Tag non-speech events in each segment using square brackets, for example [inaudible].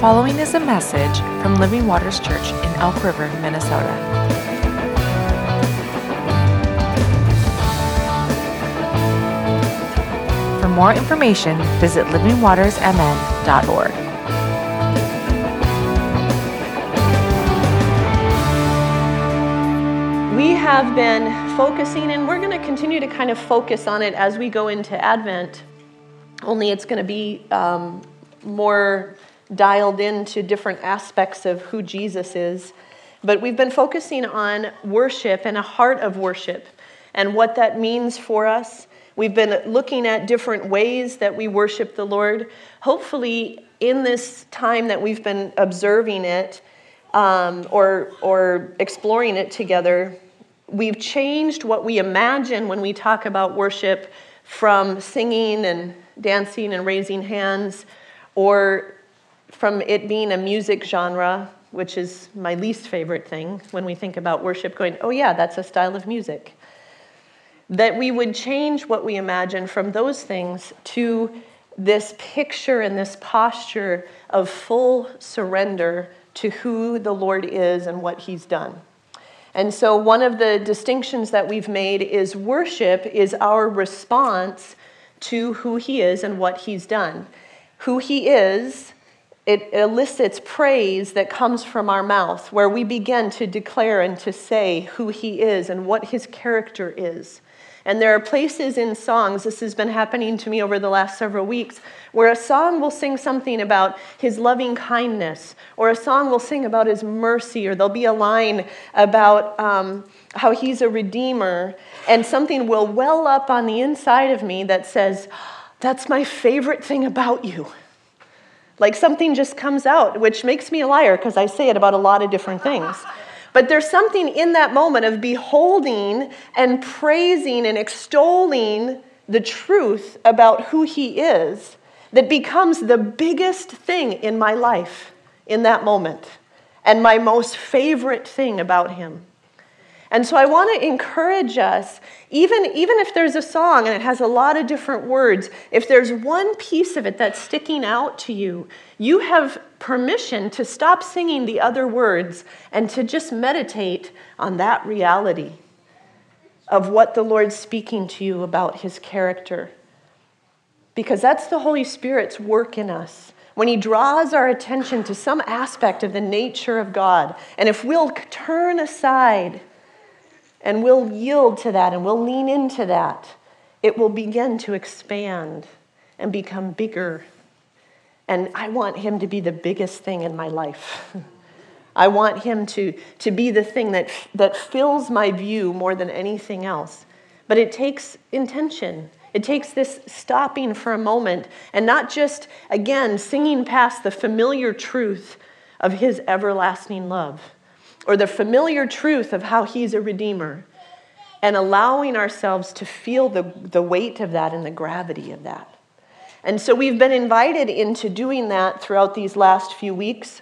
following is a message from Living Waters Church in Elk River, Minnesota. For more information, visit livingwatersmn.org. We have been focusing, and we're going to continue to kind of focus on it as we go into Advent, only it's going to be um, more dialed into different aspects of who Jesus is. But we've been focusing on worship and a heart of worship and what that means for us. We've been looking at different ways that we worship the Lord. Hopefully, in this time that we've been observing it um, or, or exploring it together, we've changed what we imagine when we talk about worship from singing and dancing and raising hands or from it being a music genre, which is my least favorite thing when we think about worship, going, oh, yeah, that's a style of music. That we would change what we imagine from those things to this picture and this posture of full surrender to who the Lord is and what He's done. And so, one of the distinctions that we've made is worship is our response to who He is and what He's done. Who He is it elicits praise that comes from our mouth, where we begin to declare and to say who He is and what His character is. And there are places in songs, this has been happening to me over the last several weeks, where a song will sing something about his loving kindness, or a song will sing about his mercy, or there'll be a line about um, how he's a redeemer, and something will well up on the inside of me that says, That's my favorite thing about you. Like something just comes out, which makes me a liar because I say it about a lot of different things. [laughs] But there's something in that moment of beholding and praising and extolling the truth about who he is that becomes the biggest thing in my life in that moment and my most favorite thing about him. And so I want to encourage us, even, even if there's a song and it has a lot of different words, if there's one piece of it that's sticking out to you, you have permission to stop singing the other words and to just meditate on that reality of what the Lord's speaking to you about his character. Because that's the Holy Spirit's work in us. When he draws our attention to some aspect of the nature of God, and if we'll turn aside, and we'll yield to that and we'll lean into that, it will begin to expand and become bigger. And I want him to be the biggest thing in my life. [laughs] I want him to, to be the thing that, that fills my view more than anything else. But it takes intention. It takes this stopping for a moment and not just, again, singing past the familiar truth of his everlasting love or the familiar truth of how he's a redeemer and allowing ourselves to feel the, the weight of that and the gravity of that. And so we've been invited into doing that throughout these last few weeks.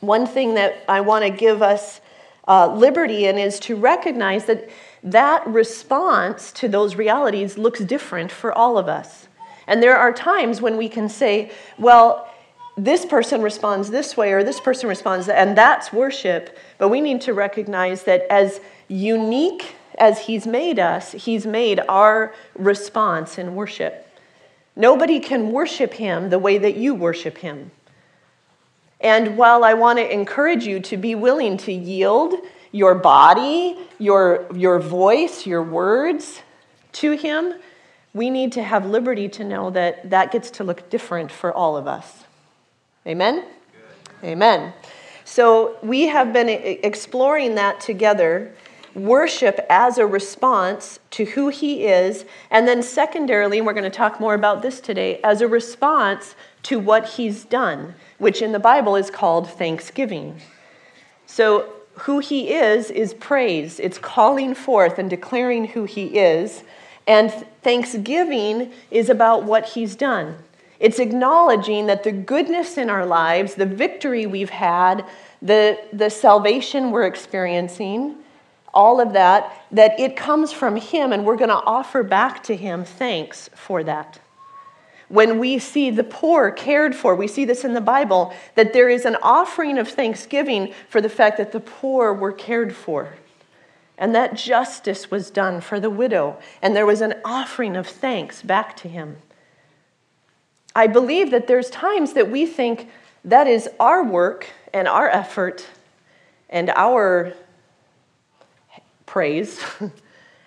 One thing that I want to give us uh, liberty in is to recognize that that response to those realities looks different for all of us. And there are times when we can say, well, this person responds this way or this person responds, and that's worship. But we need to recognize that as unique as He's made us, He's made our response in worship. Nobody can worship Him the way that you worship Him. And while I want to encourage you to be willing to yield your body, your, your voice, your words to Him, we need to have liberty to know that that gets to look different for all of us. Amen? Good. Amen. So we have been exploring that together worship as a response to who he is, and then secondarily, and we're going to talk more about this today, as a response to what he's done, which in the Bible is called thanksgiving. So, who he is is praise, it's calling forth and declaring who he is, and thanksgiving is about what he's done. It's acknowledging that the goodness in our lives, the victory we've had, the, the salvation we're experiencing, all of that, that it comes from Him and we're going to offer back to Him thanks for that. when we see the poor cared for, we see this in the Bible, that there is an offering of thanksgiving for the fact that the poor were cared for. And that justice was done for the widow, and there was an offering of thanks back to him. I believe that there's times that we think that is our work and our effort and our praise [laughs]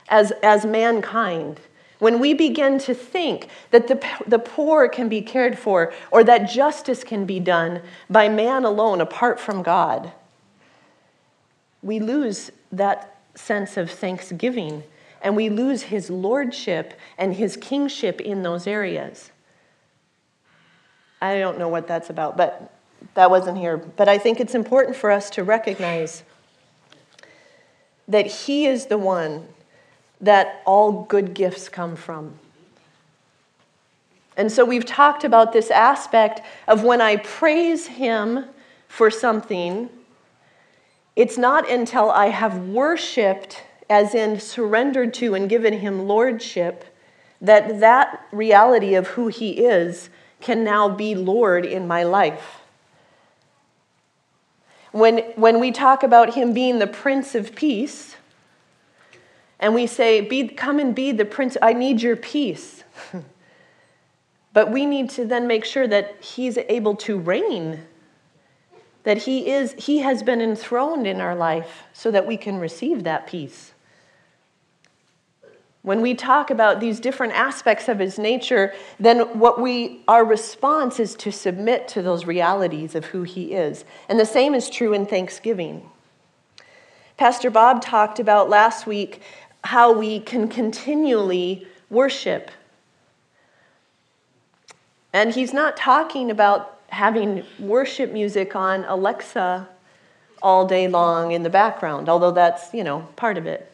as, as mankind. When we begin to think that the, the poor can be cared for or that justice can be done by man alone apart from God, we lose that sense of thanksgiving and we lose his lordship and his kingship in those areas. I don't know what that's about, but that wasn't here. But I think it's important for us to recognize that He is the one that all good gifts come from. And so we've talked about this aspect of when I praise Him for something, it's not until I have worshiped, as in surrendered to and given Him lordship, that that reality of who He is can now be Lord in my life. When, when we talk about him being the Prince of Peace, and we say, be, Come and be the Prince, I need your peace. [laughs] but we need to then make sure that he's able to reign, that he, is, he has been enthroned in our life so that we can receive that peace. When we talk about these different aspects of his nature, then what we our response is to submit to those realities of who he is. And the same is true in Thanksgiving. Pastor Bob talked about last week how we can continually worship. And he's not talking about having worship music on Alexa all day long in the background, although that's, you know, part of it.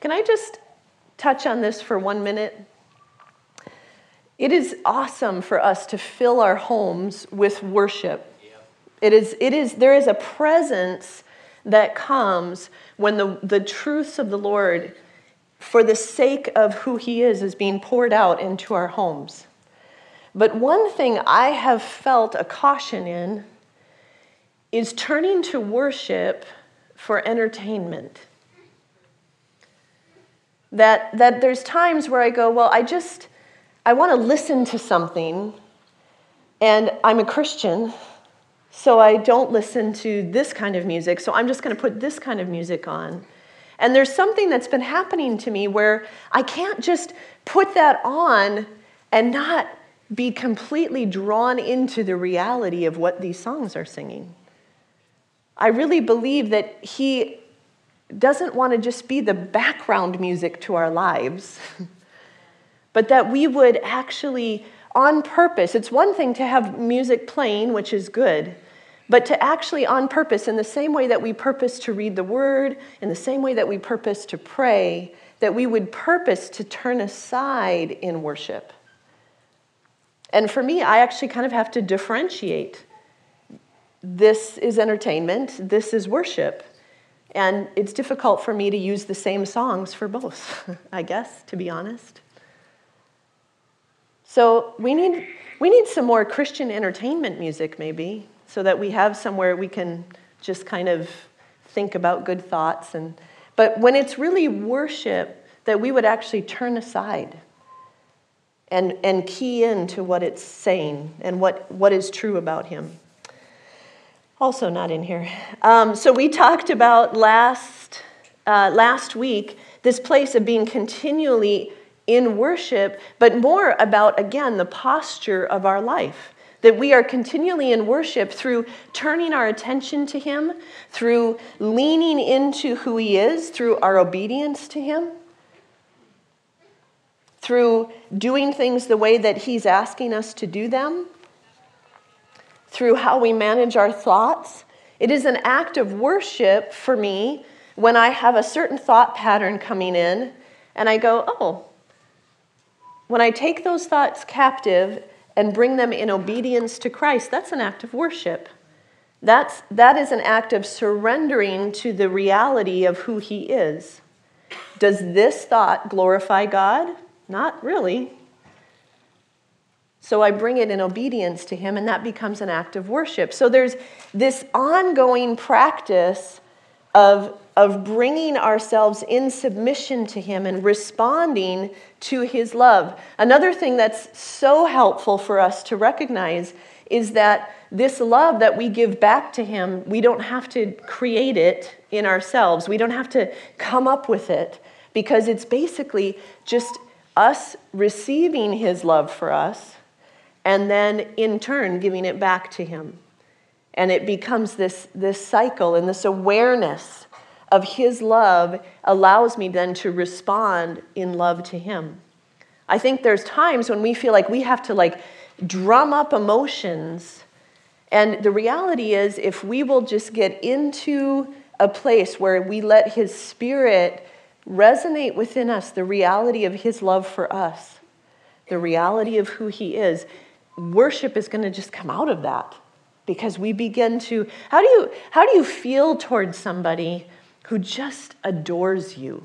Can I just touch on this for one minute? It is awesome for us to fill our homes with worship. It is, it is, there is a presence that comes when the, the truths of the Lord, for the sake of who He is, is being poured out into our homes. But one thing I have felt a caution in is turning to worship for entertainment that, that there's times where I go, well, I just, I want to listen to something, and I'm a Christian, so I don't listen to this kind of music, so I'm just going to put this kind of music on. And there's something that's been happening to me where I can't just put that on and not be completely drawn into the reality of what these songs are singing. I really believe that he doesn't want to just be the background music to our lives, [laughs] but that we would actually, on purpose, it's one thing to have music playing, which is good, but to actually, on purpose, in the same way that we purpose to read the word, in the same way that we purpose to pray, that we would purpose to turn aside in worship. And for me, I actually kind of have to differentiate. This is entertainment, this is worship. And it's difficult for me to use the same songs for both, [laughs] I guess, to be honest. So we need, we need some more Christian entertainment music, maybe, so that we have somewhere we can just kind of think about good thoughts. And, but when it's really worship, that we would actually turn aside and, and key into what it's saying and what, what is true about Him also not in here. Um, so we talked about last, uh, last week this place of being continually in worship, but more about, again, the posture of our life. That we are continually in worship through turning our attention to Him, through leaning into who He is, through our obedience to Him, through doing things the way that He's asking us to do them through how we manage our thoughts. It is an act of worship for me when I have a certain thought pattern coming in and I go, oh, when I take those thoughts captive and bring them in obedience to Christ, that's an act of worship. That's, that is an act of surrendering to the reality of who He is. Does this thought glorify God? Not really. So I bring it in obedience to Him, and that becomes an act of worship. So there's this ongoing practice of, of bringing ourselves in submission to Him and responding to His love. Another thing that's so helpful for us to recognize is that this love that we give back to Him, we don't have to create it in ourselves, we don't have to come up with it, because it's basically just us receiving His love for us and then in turn giving it back to Him. And it becomes this, this cycle and this awareness of His love allows me then to respond in love to Him. I think there's times when we feel like we have to like drum up emotions. And the reality is, if we will just get into a place where we let His Spirit resonate within us the reality of His love for us, the reality of who He is, worship is going to just come out of that because we begin to how do you how do you feel towards somebody who just adores you?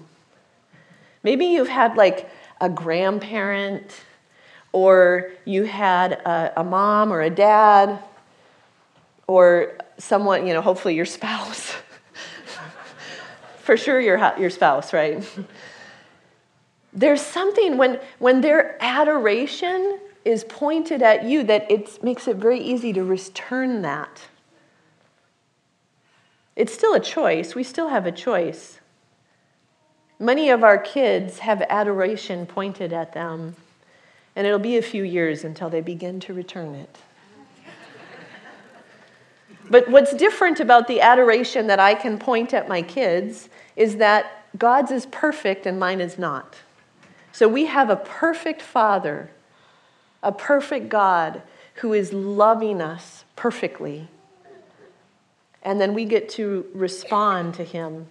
Maybe you've had like a grandparent or you had a, a mom or a dad or someone you know hopefully your spouse. [laughs] For sure your, your spouse right? There's something when when their adoration is pointed at you that it makes it very easy to return that. It's still a choice. We still have a choice. Many of our kids have adoration pointed at them, and it'll be a few years until they begin to return it. but what's different about the adoration that I can point at my kids is that God's is perfect and mine is not. So we have a perfect father a perfect God who is loving us perfectly. And then we get to respond to Him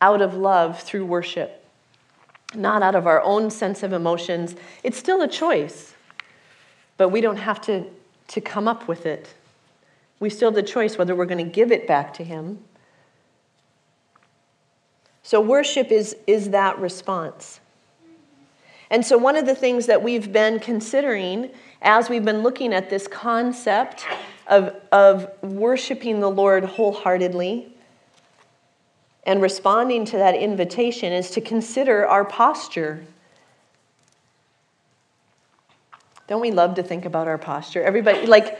out of love through worship, not out of our own sense of emotions. It's still a choice, but we don't have to, to come up with it. We still have the choice whether we're going to give it back to Him. So, worship is, is that response. And so, one of the things that we've been considering as we've been looking at this concept of, of worshiping the Lord wholeheartedly and responding to that invitation is to consider our posture. Don't we love to think about our posture? Everybody, like,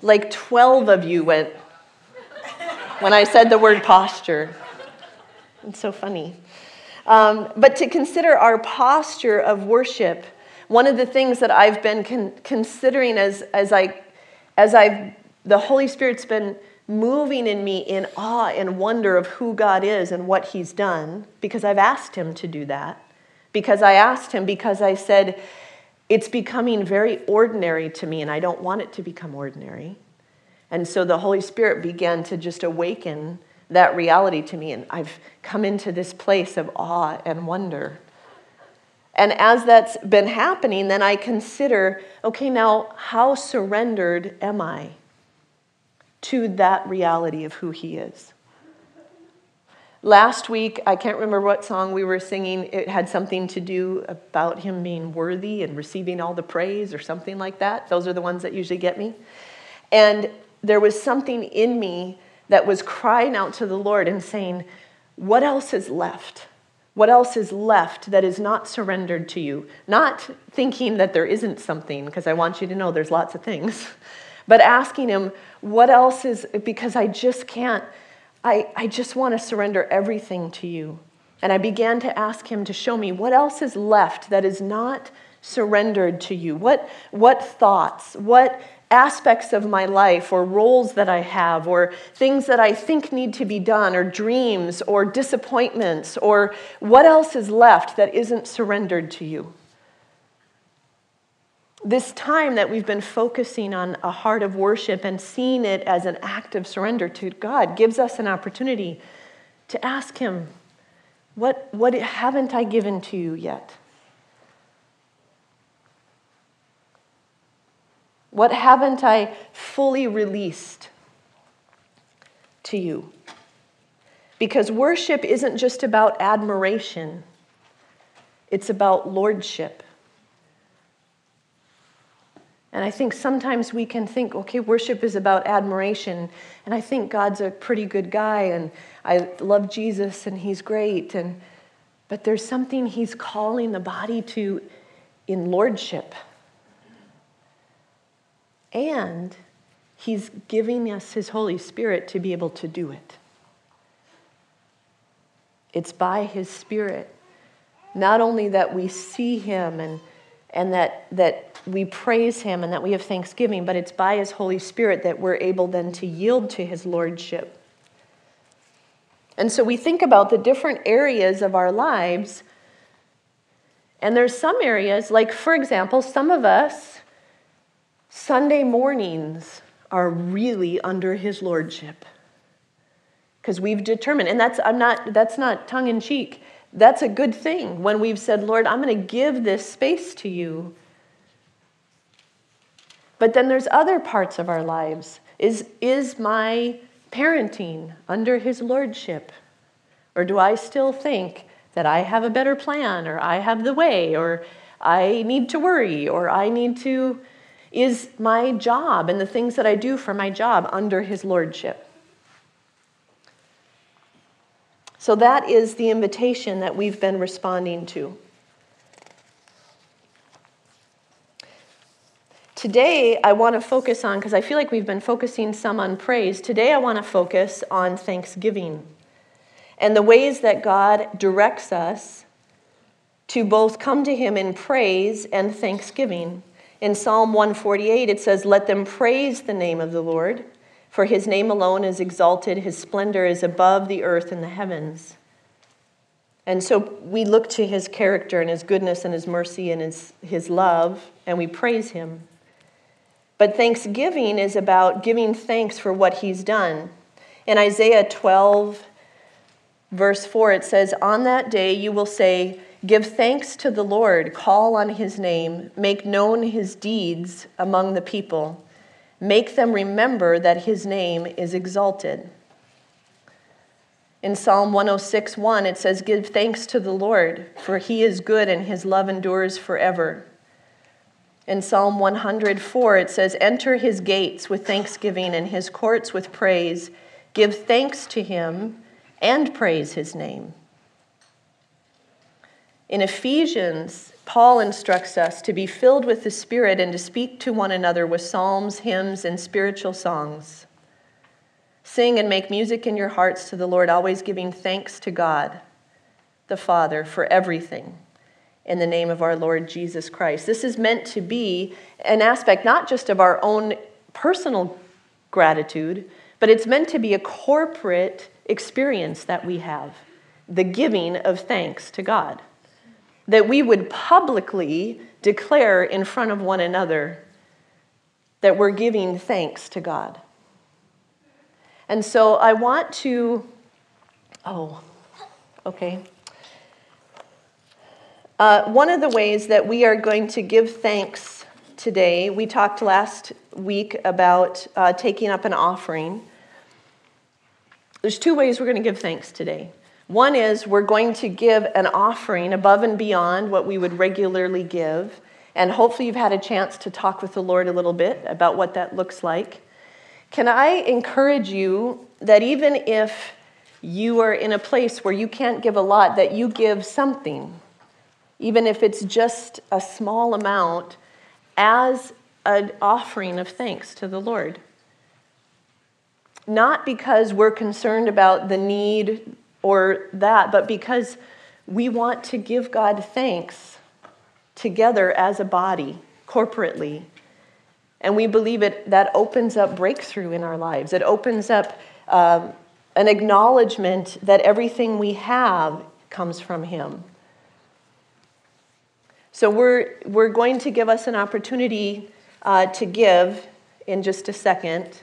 like 12 of you went when I said the word posture. It's so funny. Um, but to consider our posture of worship, one of the things that I've been con- considering as, as, I, as I've, the Holy Spirit's been moving in me in awe and wonder of who God is and what He's done, because I've asked Him to do that. Because I asked Him, because I said, it's becoming very ordinary to me, and I don't want it to become ordinary. And so the Holy Spirit began to just awaken that reality to me. And I've come into this place of awe and wonder. And as that's been happening, then I consider okay, now how surrendered am I to that reality of who He is? Last week, I can't remember what song we were singing. It had something to do about Him being worthy and receiving all the praise or something like that. Those are the ones that usually get me. And there was something in me that was crying out to the Lord and saying, What else is left? What else is left that is not surrendered to you? Not thinking that there isn't something, because I want you to know there's lots of things, [laughs] but asking Him, What else is, because I just can't, I, I just want to surrender everything to you. And I began to ask Him to show me what else is left that is not surrendered to you. What, what thoughts, what aspects of my life or roles that I have or things that I think need to be done or dreams or disappointments or what else is left that isn't surrendered to you. This time that we've been focusing on a heart of worship and seeing it as an act of surrender to God gives us an opportunity to ask Him, What, what haven't I given to you yet? What haven't I fully released to you? Because worship isn't just about admiration, it's about lordship. And I think sometimes we can think, okay, worship is about admiration, and I think God's a pretty good guy, and I love Jesus, and he's great. And, but there's something he's calling the body to in lordship. And he's giving us his Holy Spirit to be able to do it. It's by his Spirit. Not only that we see him and, and that, that we praise him and that we have thanksgiving, but it's by his Holy Spirit that we're able then to yield to his lordship. And so we think about the different areas of our lives. And there's some areas, like for example, some of us, Sunday mornings are really under his lordship. Because we've determined, and that's I'm not that's not tongue in cheek. That's a good thing when we've said, Lord, I'm going to give this space to you. But then there's other parts of our lives. Is, is my parenting under his lordship? Or do I still think that I have a better plan, or I have the way, or I need to worry, or I need to. Is my job and the things that I do for my job under his lordship? So that is the invitation that we've been responding to. Today, I want to focus on, because I feel like we've been focusing some on praise. Today, I want to focus on thanksgiving and the ways that God directs us to both come to Him in praise and thanksgiving. In Psalm 148, it says, Let them praise the name of the Lord, for His name alone is exalted, His splendor is above the earth and the heavens. And so we look to His character and His goodness and His mercy and His, his love, and we praise Him. But thanksgiving is about giving thanks for what he's done. In Isaiah 12, verse 4, it says, On that day you will say, Give thanks to the Lord, call on his name, make known his deeds among the people, make them remember that his name is exalted. In Psalm 106 1, it says, Give thanks to the Lord, for he is good and his love endures forever. In Psalm 104, it says, Enter his gates with thanksgiving and his courts with praise. Give thanks to him and praise his name. In Ephesians, Paul instructs us to be filled with the Spirit and to speak to one another with psalms, hymns, and spiritual songs. Sing and make music in your hearts to the Lord, always giving thanks to God, the Father, for everything in the name of our Lord Jesus Christ. This is meant to be an aspect not just of our own personal gratitude, but it's meant to be a corporate experience that we have the giving of thanks to God. That we would publicly declare in front of one another that we're giving thanks to God. And so I want to, oh, okay. Uh, one of the ways that we are going to give thanks today, we talked last week about uh, taking up an offering. There's two ways we're going to give thanks today. One is we're going to give an offering above and beyond what we would regularly give. And hopefully, you've had a chance to talk with the Lord a little bit about what that looks like. Can I encourage you that even if you are in a place where you can't give a lot, that you give something? even if it's just a small amount, as an offering of thanks to the Lord. Not because we're concerned about the need or that, but because we want to give God thanks together as a body, corporately. And we believe it that opens up breakthrough in our lives. It opens up um, an acknowledgement that everything we have comes from Him. So we're, we're going to give us an opportunity uh, to give in just a second.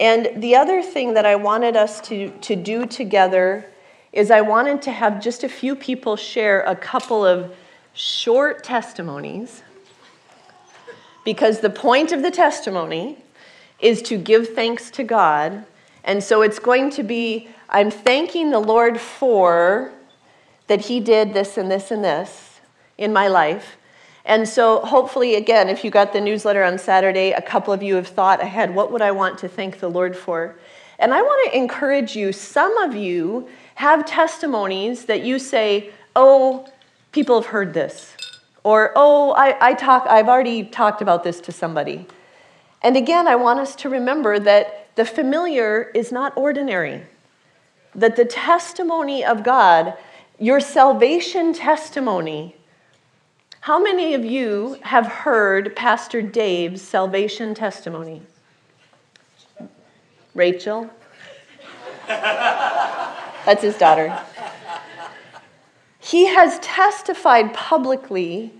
And the other thing that I wanted us to, to do together is I wanted to have just a few people share a couple of short testimonies because the point of the testimony is to give thanks to God. And so it's going to be I'm thanking the Lord for that He did this and this and this in my life. And so, hopefully, again, if you got the newsletter on Saturday, a couple of you have thought ahead what would I want to thank the Lord for? And I want to encourage you, some of you have testimonies that you say, oh, people have heard this. Or, oh, I, I talk, I've already talked about this to somebody. And again, I want us to remember that the familiar is not ordinary, that the testimony of God, your salvation testimony, how many of you have heard Pastor Dave's salvation testimony? Rachel? That's his daughter. He has testified publicly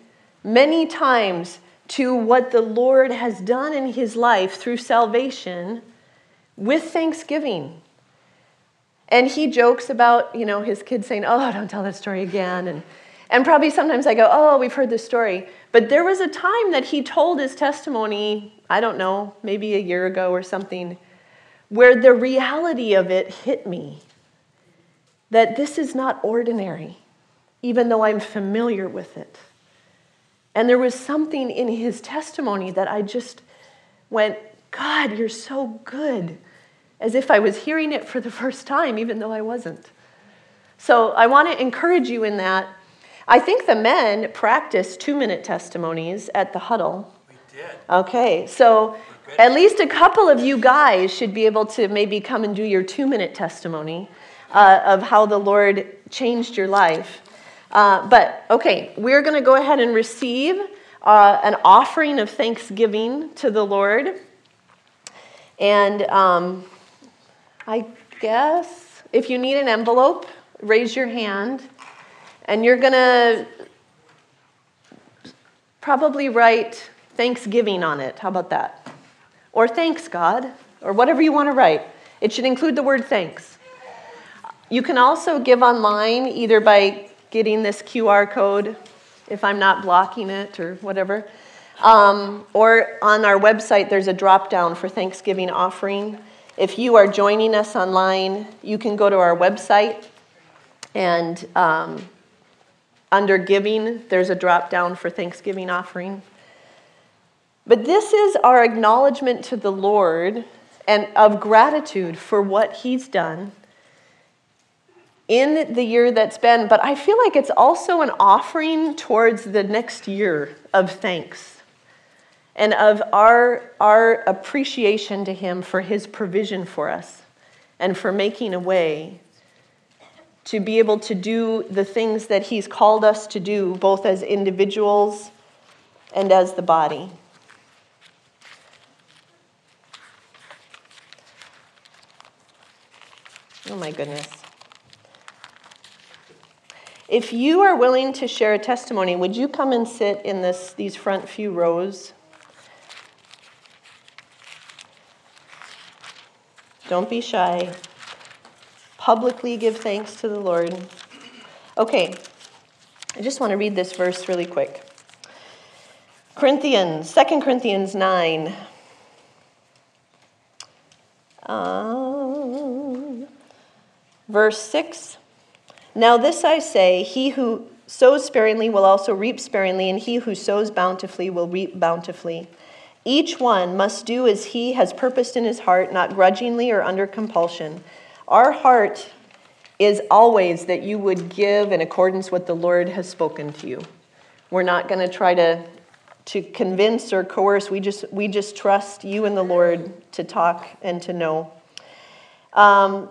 many times to what the Lord has done in his life through salvation with thanksgiving. And he jokes about, you know, his kids saying, Oh, don't tell that story again. And and probably sometimes I go, oh, we've heard this story. But there was a time that he told his testimony, I don't know, maybe a year ago or something, where the reality of it hit me that this is not ordinary, even though I'm familiar with it. And there was something in his testimony that I just went, God, you're so good, as if I was hearing it for the [laughs] first time, even though I wasn't. So I want to encourage you in that I think the men practiced two minute testimonies at the huddle. We did. Okay, so at least a couple of you guys should be able to maybe come and do your two minute testimony uh, of how the Lord changed your life. Uh, but okay, we're going to go ahead and receive uh, an offering of thanksgiving to the Lord. And um, I guess if you need an envelope, raise your hand. And you're going to probably write Thanksgiving on it. How about that? Or thanks, God, or whatever you want to write. It should include the word thanks. You can also give online either by getting this QR code, if I'm not blocking it or whatever, um, or on our website, there's a drop down for Thanksgiving offering. If you are joining us online, you can go to our website and um, under giving, there's a drop down for Thanksgiving offering. But this is our acknowledgement to the Lord and of gratitude for what He's done in the year that's been. But I feel like it's also an offering towards the next year of thanks and of our, our appreciation to Him for His provision for us and for making a way to be able to do the things that He's called us to do, both as individuals and as the body. Oh my goodness. If you are willing to share a testimony, would you come and sit in this, these front few rows? Don't be shy publicly give thanks to the Lord. Okay, I just want to read this verse really quick. Corinthians, 2 Corinthians 9. Um, verse 6. Now, this I say he who sows sparingly will also reap sparingly, and he who sows bountifully will reap bountifully. Each one must do as he has purposed in his heart, not grudgingly or under compulsion our heart is always that you would give in accordance with the Lord has spoken to you. We're not going to try to to convince or coerce. We just we just trust you and the Lord to talk and to know. Um,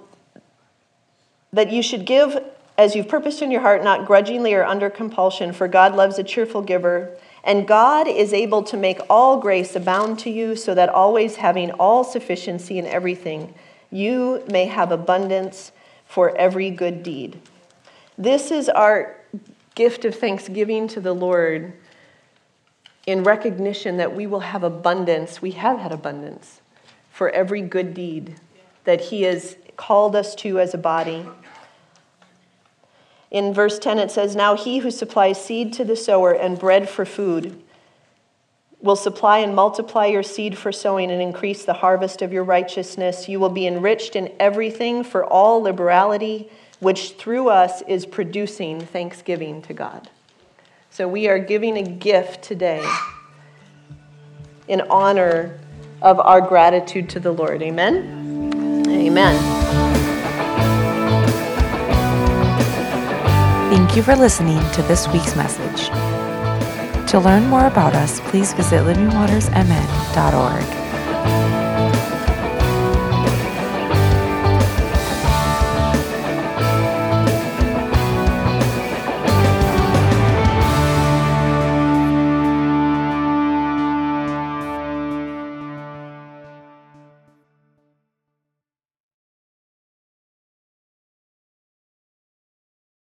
that you should give as you've purposed in your heart, not grudgingly or under compulsion, for God loves a cheerful giver. And God is able to make all grace abound to you, so that always having all sufficiency in everything, you may have abundance for every good deed. This is our gift of thanksgiving to the Lord in recognition that we will have abundance. We have had abundance for every good deed that He has called us to as a body. In verse 10, it says, Now he who supplies seed to the sower and bread for food will supply and multiply your seed for sowing and increase the harvest of your righteousness. You will be enriched in everything for all liberality, which through us is producing thanksgiving to God. So we are giving a gift today in honor of our gratitude to the Lord. Amen. Amen. Thank you for listening to this week's message. To learn more about us, please visit livingwatersmn.org.